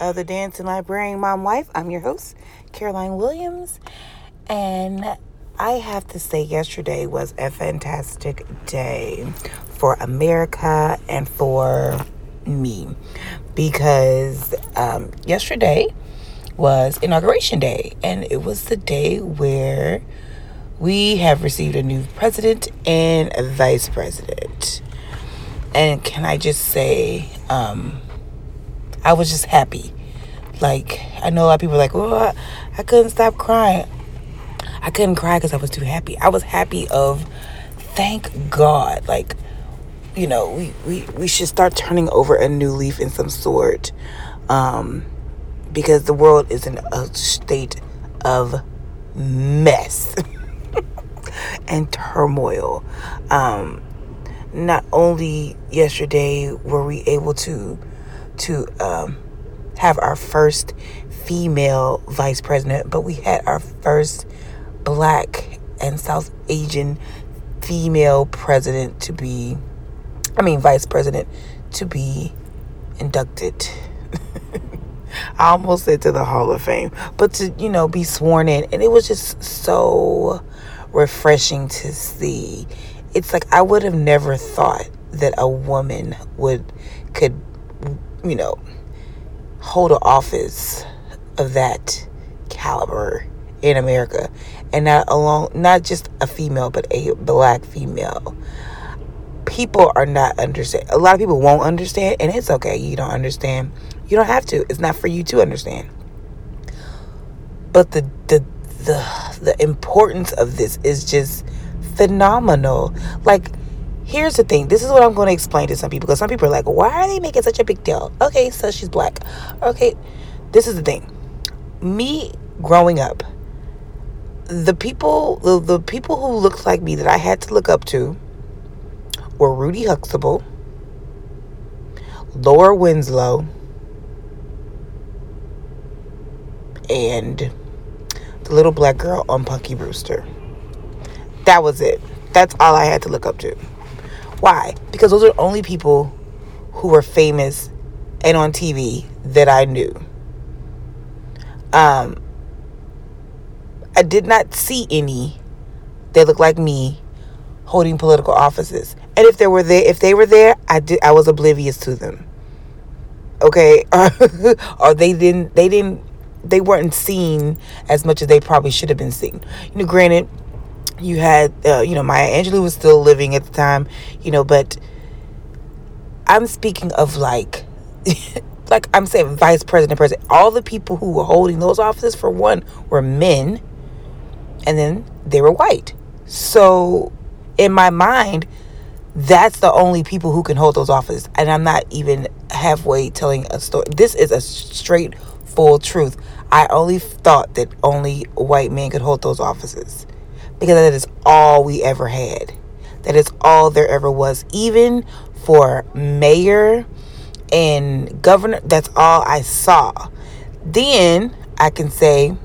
of the Dancing Librarian Mom Wife. I'm your host, Caroline Williams. And I have to say, yesterday was a fantastic day for America and for me because um, yesterday was Inauguration Day, and it was the day where we have received a new president and a vice president. And can I just say, um, I was just happy. Like, I know a lot of people are like, oh, I, I couldn't stop crying. I couldn't cry because I was too happy. I was happy of, thank God. Like, you know, we, we, we should start turning over a new leaf in some sort. Um, because the world is in a state of mess and turmoil. Um, not only yesterday were we able to to um, have our first female vice president, but we had our first black and South Asian female president to be, I mean, vice president to be inducted. I almost said to the Hall of Fame, but to, you know, be sworn in. And it was just so refreshing to see. It's like I would have never thought that a woman would, could you know, hold an office of that caliber in America, and not alone, not just a female, but a black female. People are not understand. A lot of people won't understand, and it's okay. You don't understand. You don't have to. It's not for you to understand. But the the the the importance of this is just phenomenal. Like here's the thing. This is what i'm going to explain to some people because some people are like why are they making such a big deal? Okay so she's black. Okay this is the thing. Me growing up the people the, the people who looked like me that i had to look up to were rudy huxtable laura winslow and the little black girl on punky brewster. That was it. That's all i had to look up to why? Because those are the only people who were famous and on TV that I knew. Um, I did not see any that looked like me holding political offices. And if they were there, if they were there, I did I was oblivious to them. Okay? or they didn't they didn't they weren't seen as much as they probably should have been seen. You know, granted, you had uh, you know Maya Angelou was still living at the time you know but I'm speaking of like like I'm saying vice president president. All the people who were holding those offices for one were men and then they were white. So in my mind that's the only people who can hold those offices and I'm not even halfway telling a story this is a straight full truth. I only thought that only white men could hold those offices because that is all we ever had. That is all there ever was. Even for mayor and governor, that's all I saw. Then I can say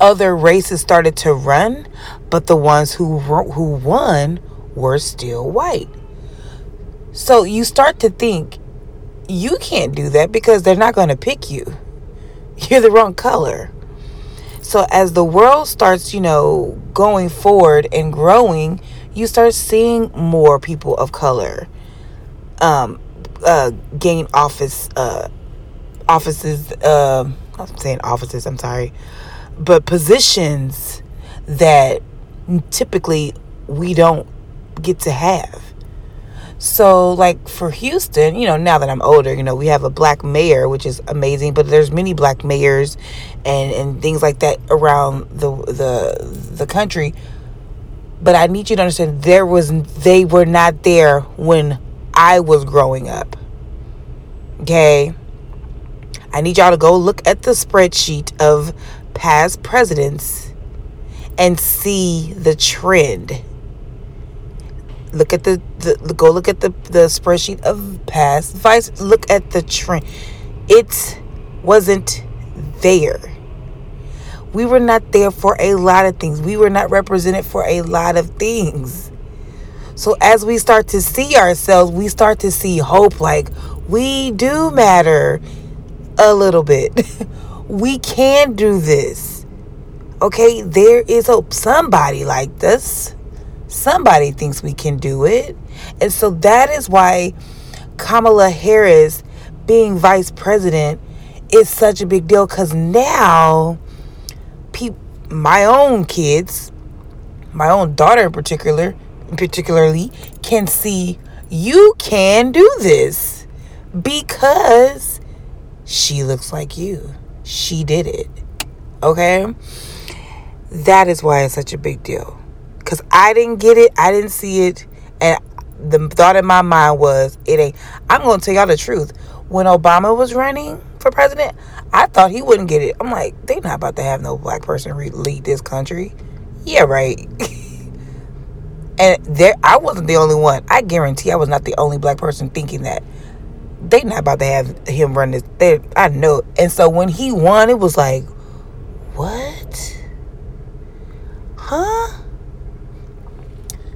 other races started to run, but the ones who who won were still white. So you start to think you can't do that because they're not going to pick you. You're the wrong color. So as the world starts, you know, going forward and growing, you start seeing more people of color um, uh, gain office uh, offices. Uh, I'm saying offices. I'm sorry, but positions that typically we don't get to have. So, like for Houston, you know, now that I'm older, you know, we have a black mayor, which is amazing. But there's many black mayors, and and things like that around the the the country. But I need you to understand there was they were not there when I was growing up. Okay. I need y'all to go look at the spreadsheet of past presidents and see the trend Look at the, the go look at the the spreadsheet of past vice. Look at the trend. It wasn't there. We were not there for a lot of things. We were not represented for a lot of things. So as we start to see ourselves, we start to see hope like we do matter a little bit. we can do this. Okay, there is hope. Somebody like this. Somebody thinks we can do it. And so that is why Kamala Harris being vice president is such a big deal because now pe- my own kids, my own daughter in particular, particularly, can see you can do this because she looks like you. She did it. Okay? That is why it's such a big deal. Because I didn't get it, I didn't see it, and the thought in my mind was, it ain't. I'm to tell y'all the truth. When Obama was running for president, I thought he wouldn't get it. I'm like, they not about to have no black person lead this country. Yeah, right. and there, I wasn't the only one. I guarantee I was not the only black person thinking that they not about to have him run this. They, I know. And so when he won, it was like, what? Huh?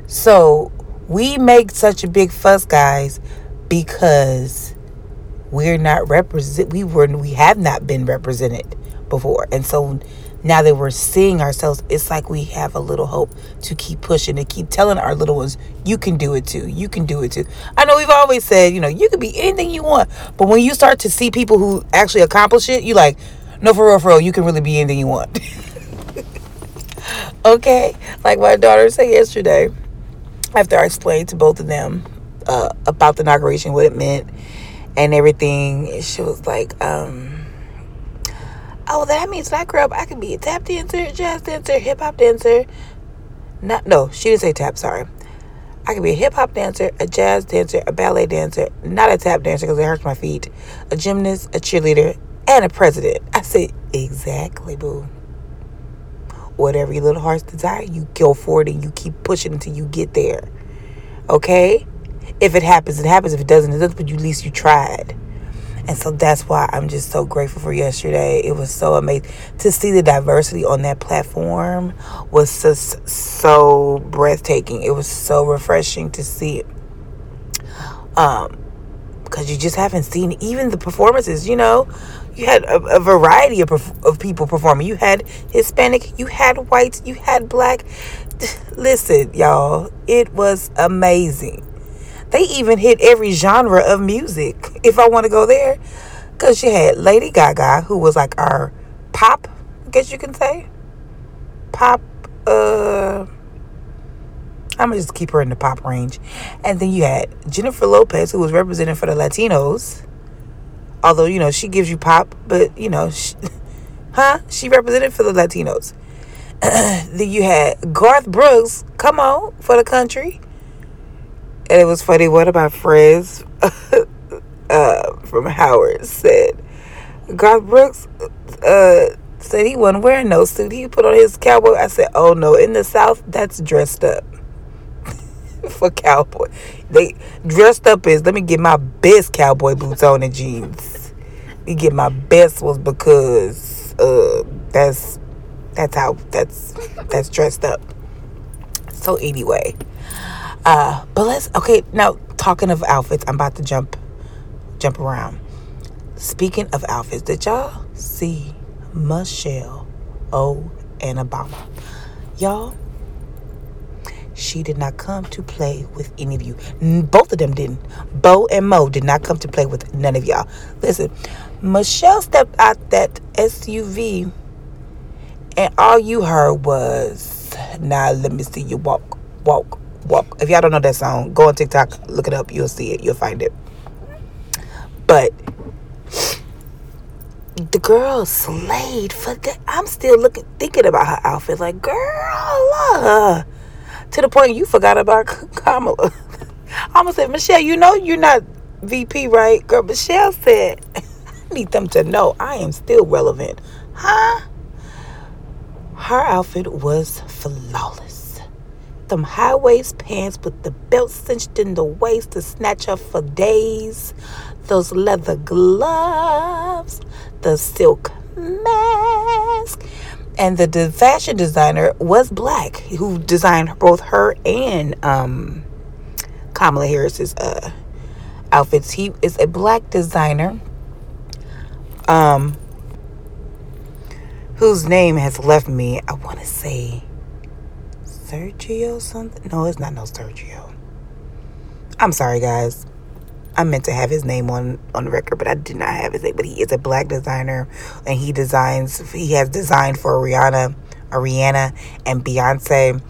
So we make such a big fuss, guys, because we're not represent. We were. We have not been represented before, and so now that we're seeing ourselves, it's like we have a little hope to keep pushing, to keep telling our little ones, you can do it too. You can do it too. I know we've always said, you know, you can be anything you want. But when you start to see people who actually accomplish it, you like, no, for real, for real, you can really be anything you want. okay? Like my daughter said yesterday, after I explained to both of them uh, about the inauguration, what it meant, and everything, she was like, um, oh, that means when I grow up, I can be a tap dancer, jazz dancer, hip hop dancer. Not no, she didn't say tap. Sorry, I can be a hip hop dancer, a jazz dancer, a ballet dancer, not a tap dancer because it hurts my feet, a gymnast, a cheerleader, and a president. I said exactly, boo. Whatever your little heart's desire, you go for it and you keep pushing until you get there. Okay? If it happens, it happens. If it doesn't, it doesn't. But you, at least you tried. And so that's why I'm just so grateful for yesterday. It was so amazing to see the diversity on that platform was just so breathtaking. It was so refreshing to see. Um, because you just haven't seen even the performances, you know. You had a, a variety of, of people performing. You had Hispanic, you had whites, you had black. Listen, y'all, it was amazing. They even hit every genre of music, if I want to go there. Because you had Lady Gaga, who was like our pop, I guess you can say. Pop, uh. I'm gonna just keep her in the pop range. And then you had Jennifer Lopez, who was representing for the Latinos. Although, you know, she gives you pop, but, you know, she, huh? She represented for the Latinos. then you had Garth Brooks, come on, for the country. And it was funny. One of my friends uh, from Howard said, Garth Brooks uh, said he wasn't wearing no suit. He put on his cowboy. I said, oh no, in the South, that's dressed up for cowboy. They dressed up is let me get my best cowboy boots on and jeans. You get my best was because uh, that's that's how that's that's dressed up. So anyway, uh, but let's okay now. Talking of outfits, I'm about to jump jump around. Speaking of outfits, did y'all see Michelle O and Obama? Y'all, she did not come to play with any of you. Both of them didn't. Bo and Mo did not come to play with none of y'all. Listen, Michelle stepped out that SUV, and all you heard was, "Now let me see you walk, walk, walk. If y'all don't know that song, go on TikTok, look it up. You'll see it. You'll find it. But the girl slayed for the. I'm still looking, thinking about her outfit. Like, girl, to the point you forgot about Kamala. I'm gonna say, Michelle, you know you're not VP, right? Girl, Michelle said, I need them to know I am still relevant. Huh? Her outfit was flawless them high waist pants with the belt cinched in the waist to snatch up for days, those leather gloves, the silk mask. And the fashion designer was black, who designed both her and um, Kamala Harris's uh, outfits. He is a black designer. um, whose name has left me. I want to say Sergio something. No, it's not no Sergio. I'm sorry, guys. I meant to have his name on on record, but I did not have his name. But he is a black designer, and he designs. He has designed for Rihanna, Ariana, and Beyonce,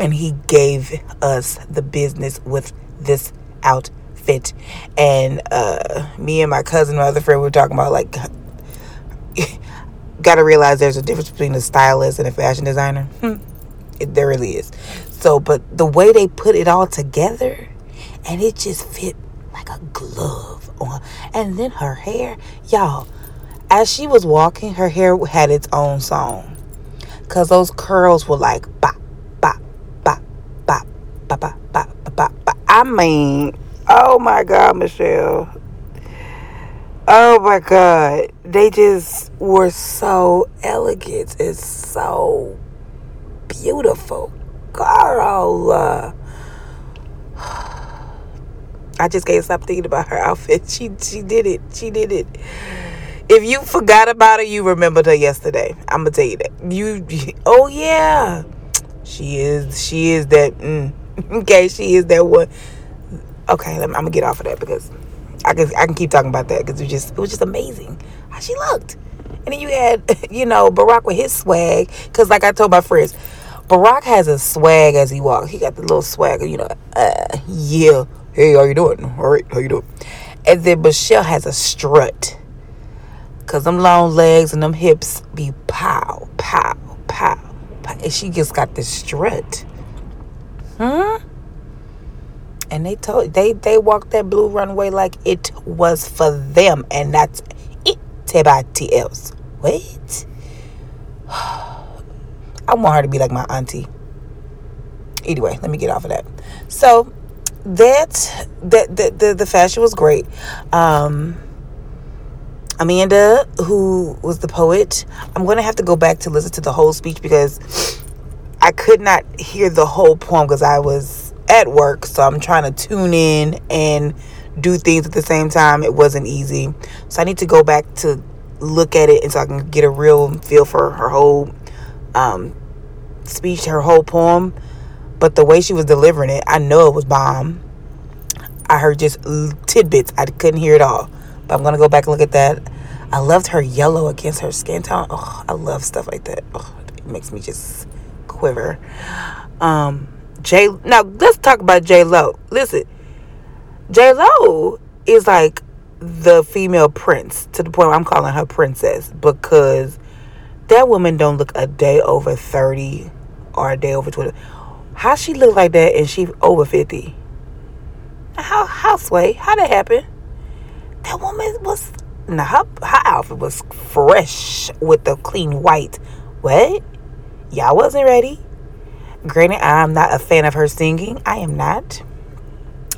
and he gave us the business with this outfit. And uh, me and my cousin, my other friend, we were talking about like. Got to realize there's a difference between a stylist and a fashion designer. It, there really is. So, but the way they put it all together, and it just fit like a glove on. And then her hair, y'all, as she was walking, her hair had its own song. Cause those curls were like bop, bop, bop, bop, bop, bop, bop, bop, bop. I mean, oh my God, Michelle. Oh my God. They just were so elegant. It's so beautiful. Girl. I just can't stop thinking about her outfit. She she did it. She did it. If you forgot about her, you remembered her yesterday. I'm gonna tell you that. You, oh yeah, she is. She is that. Mm, okay, she is that one. Okay, I'm gonna get off of that because I can I can keep talking about that because it was just it was just amazing how she looked. And then you had you know Barack with his swag because like I told my friends, Barack has a swag as he walks. He got the little swag, you know. Uh, yeah, hey, how you doing? All right, how you doing? And then Michelle has a strut. Cause them long legs and them hips be pow, pow, pow, pow. And she just got this strut. Hmm? And they told they they walked that blue runway like it was for them and that's it to else. Wait. I want her to be like my auntie. Anyway, let me get off of that. So that that the, the, the fashion was great. Um Amanda, who was the poet, I'm gonna have to go back to listen to the whole speech because I could not hear the whole poem because I was at work, so I'm trying to tune in and do things at the same time. It wasn't easy, so I need to go back to look at it and so I can get a real feel for her whole um, speech, her whole poem. But the way she was delivering it, I know it was bomb. I heard just tidbits. I couldn't hear it all. But I'm gonna go back and look at that. I loved her yellow against her skin tone. Oh, I love stuff like that. Oh, it makes me just quiver. Um, J. Now let's talk about J Lo. Listen, J Lo is like the female prince to the point where I'm calling her princess because that woman don't look a day over 30 or a day over 20 how she look like that and she over 50 how how sway? How that happen? That woman was now her, her outfit was fresh with the clean white. What? Y'all wasn't ready? Granted i'm not a fan of her singing. I am not.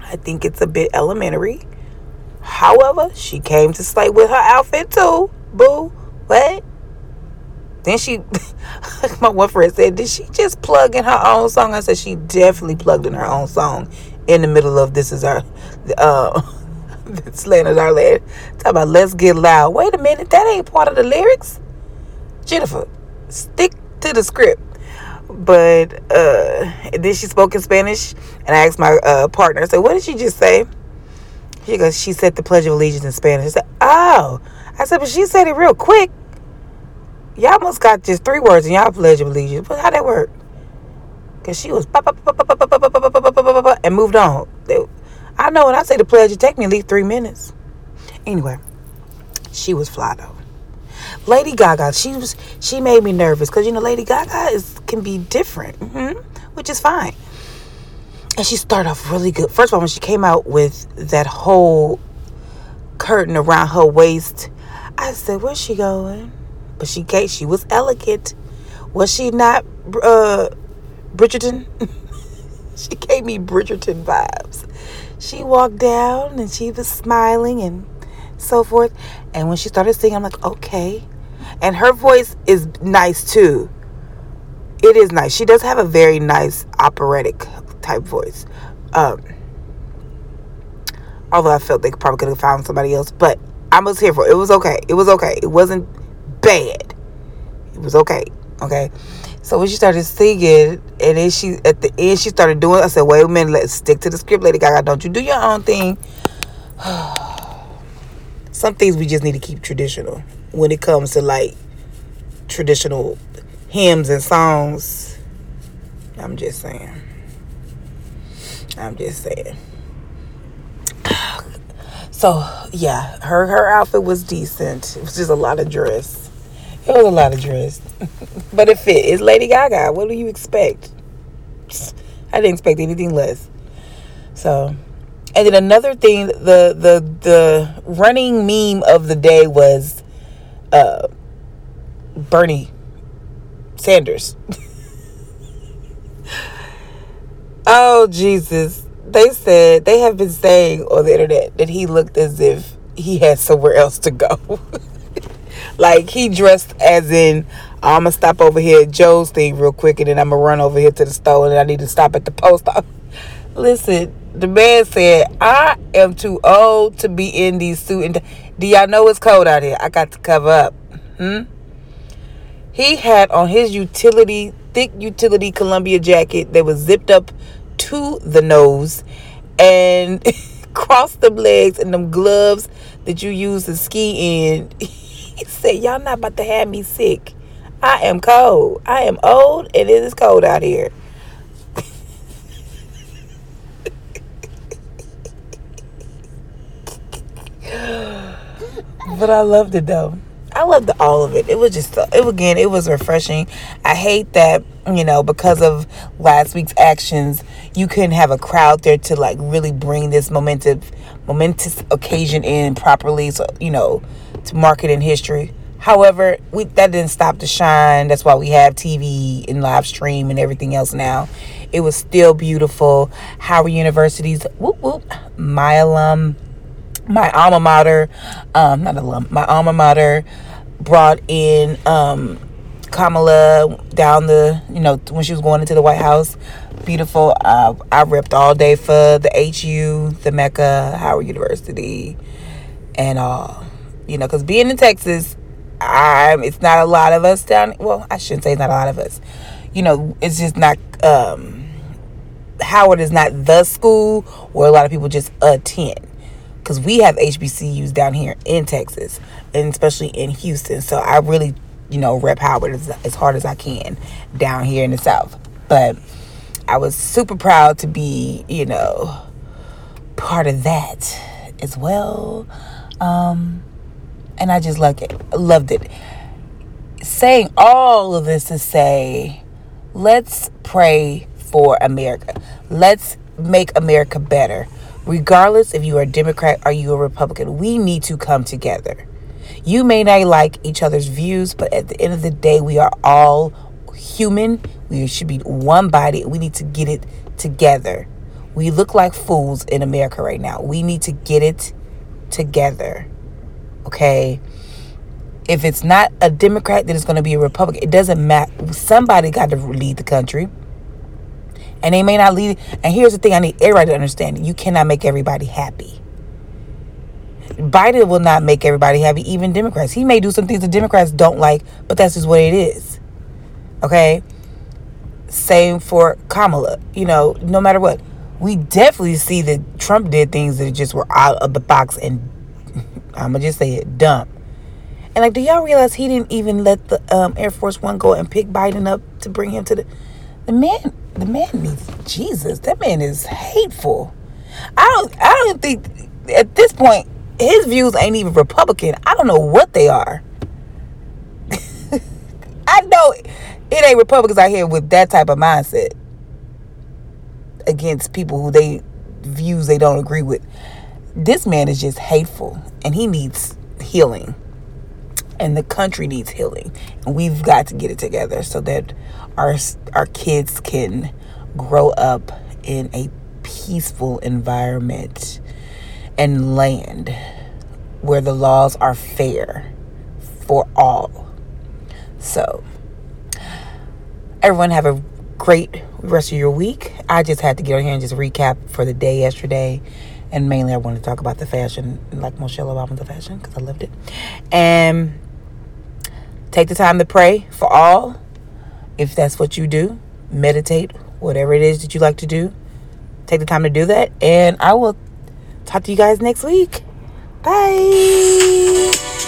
I think it's a bit elementary. However she came to slay with her outfit too. Boo. What? Then she, my one friend said, did she just plug in her own song? I said she definitely plugged in her own song in the middle of this is our, uh, this land is our land. Talk about let's get loud. Wait a minute, that ain't part of the lyrics. Jennifer, stick to the script. But uh, then she spoke in Spanish, and I asked my uh, partner, I said, what did she just say? She goes, she said the Pledge of Allegiance in Spanish. I said, oh. I said, but she said it real quick. Y'all almost got just three words and y'all pledge of allegiance. But how that work? Cause she was and moved on. I know when I say the pledge, it take me at least three minutes. Anyway, she was fly though. Lady Gaga, she was she made me nervous because you know Lady Gaga is can be different, mm-hmm, which is fine. And she started off really good. First of all, when she came out with that whole curtain around her waist, I said, "Where's she going?" But she gave, she was elegant. Was she not uh, Bridgerton? she gave me Bridgerton vibes. She walked down and she was smiling and so forth. And when she started singing, I'm like, okay. And her voice is nice too. It is nice. She does have a very nice operatic type voice. Um, although I felt they probably could have found somebody else, but I was here for it. It was okay. It was okay. It wasn't bad. It was okay. Okay. So when she started singing, and then she at the end she started doing. I said, "Wait a minute. Let's stick to the script, Lady Gaga. Don't you do your own thing." Some things we just need to keep traditional when it comes to like traditional hymns and songs. I'm just saying. I'm just saying. So yeah, her her outfit was decent. It was just a lot of dress. It was a lot of dress, but it fit. It's Lady Gaga. What do you expect? I didn't expect anything less. So, and then another thing, the the the running meme of the day was uh, Bernie Sanders. oh Jesus they said they have been saying on the internet that he looked as if he had somewhere else to go. like he dressed as in I'm gonna stop over here at Joe's thing real quick and then I'm gonna run over here to the store and I need to stop at the post office. Listen, the man said, I am too old to be in these suit and do y'all know it's cold out here? I got to cover up. Hmm? He had on his utility, thick utility Columbia jacket that was zipped up to the nose and crossed them legs and them gloves that you use to ski in. he said, Y'all not about to have me sick. I am cold. I am old and it is cold out here. but I loved it though. I loved all of it. It was just, it again, it was refreshing. I hate that, you know, because of last week's actions, you couldn't have a crowd there to like really bring this momentous, momentous occasion in properly. So, you know, to mark it in history. However, we, that didn't stop the shine. That's why we have TV and live stream and everything else now. It was still beautiful. Howard University's, whoop, whoop, my alum my alma mater, um, not alum, my alma mater brought in um, Kamala down the, you know, when she was going into the White House. Beautiful. Uh, I ripped all day for the HU, the Mecca, Howard University, and all. You know, because being in Texas, I'm, it's not a lot of us down. Well, I shouldn't say it's not a lot of us. You know, it's just not. Um, Howard is not the school where a lot of people just attend because we have HBCUs down here in Texas and especially in Houston. So I really, you know, rep Howard as, as hard as I can down here in the South. But I was super proud to be, you know, part of that as well. Um, and I just loved it. Loved it. Saying all of this to say, let's pray for America. Let's make America better regardless if you are a Democrat or you are a Republican, we need to come together. You may not like each other's views, but at the end of the day, we are all human. We should be one body. We need to get it together. We look like fools in America right now. We need to get it together. Okay? If it's not a Democrat, then it's going to be a Republican. It doesn't matter. Somebody got to lead the country and they may not lead. And here's the thing I need everybody to understand you cannot make everybody happy. Biden will not make everybody happy, even Democrats. He may do some things the Democrats don't like, but that's just what it is. Okay? Same for Kamala. You know, no matter what. We definitely see that Trump did things that just were out of the box and I'm going to just say it, dump. And like, do y'all realize he didn't even let the um, Air Force One go and pick Biden up to bring him to the. The man the man needs Jesus. That man is hateful. I don't I don't think at this point his views ain't even Republican. I don't know what they are. I know it ain't Republicans out here with that type of mindset against people who they views they don't agree with. This man is just hateful and he needs healing. And the country needs healing. And we've got to get it together so that our our kids can grow up in a peaceful environment and land where the laws are fair for all. So, everyone have a great rest of your week. I just had to get on here and just recap for the day yesterday And mainly, I want to talk about the fashion, like Michelle Obama, the fashion, because I loved it. And take the time to pray for all, if that's what you do. Meditate, whatever it is that you like to do. Take the time to do that. And I will talk to you guys next week. Bye.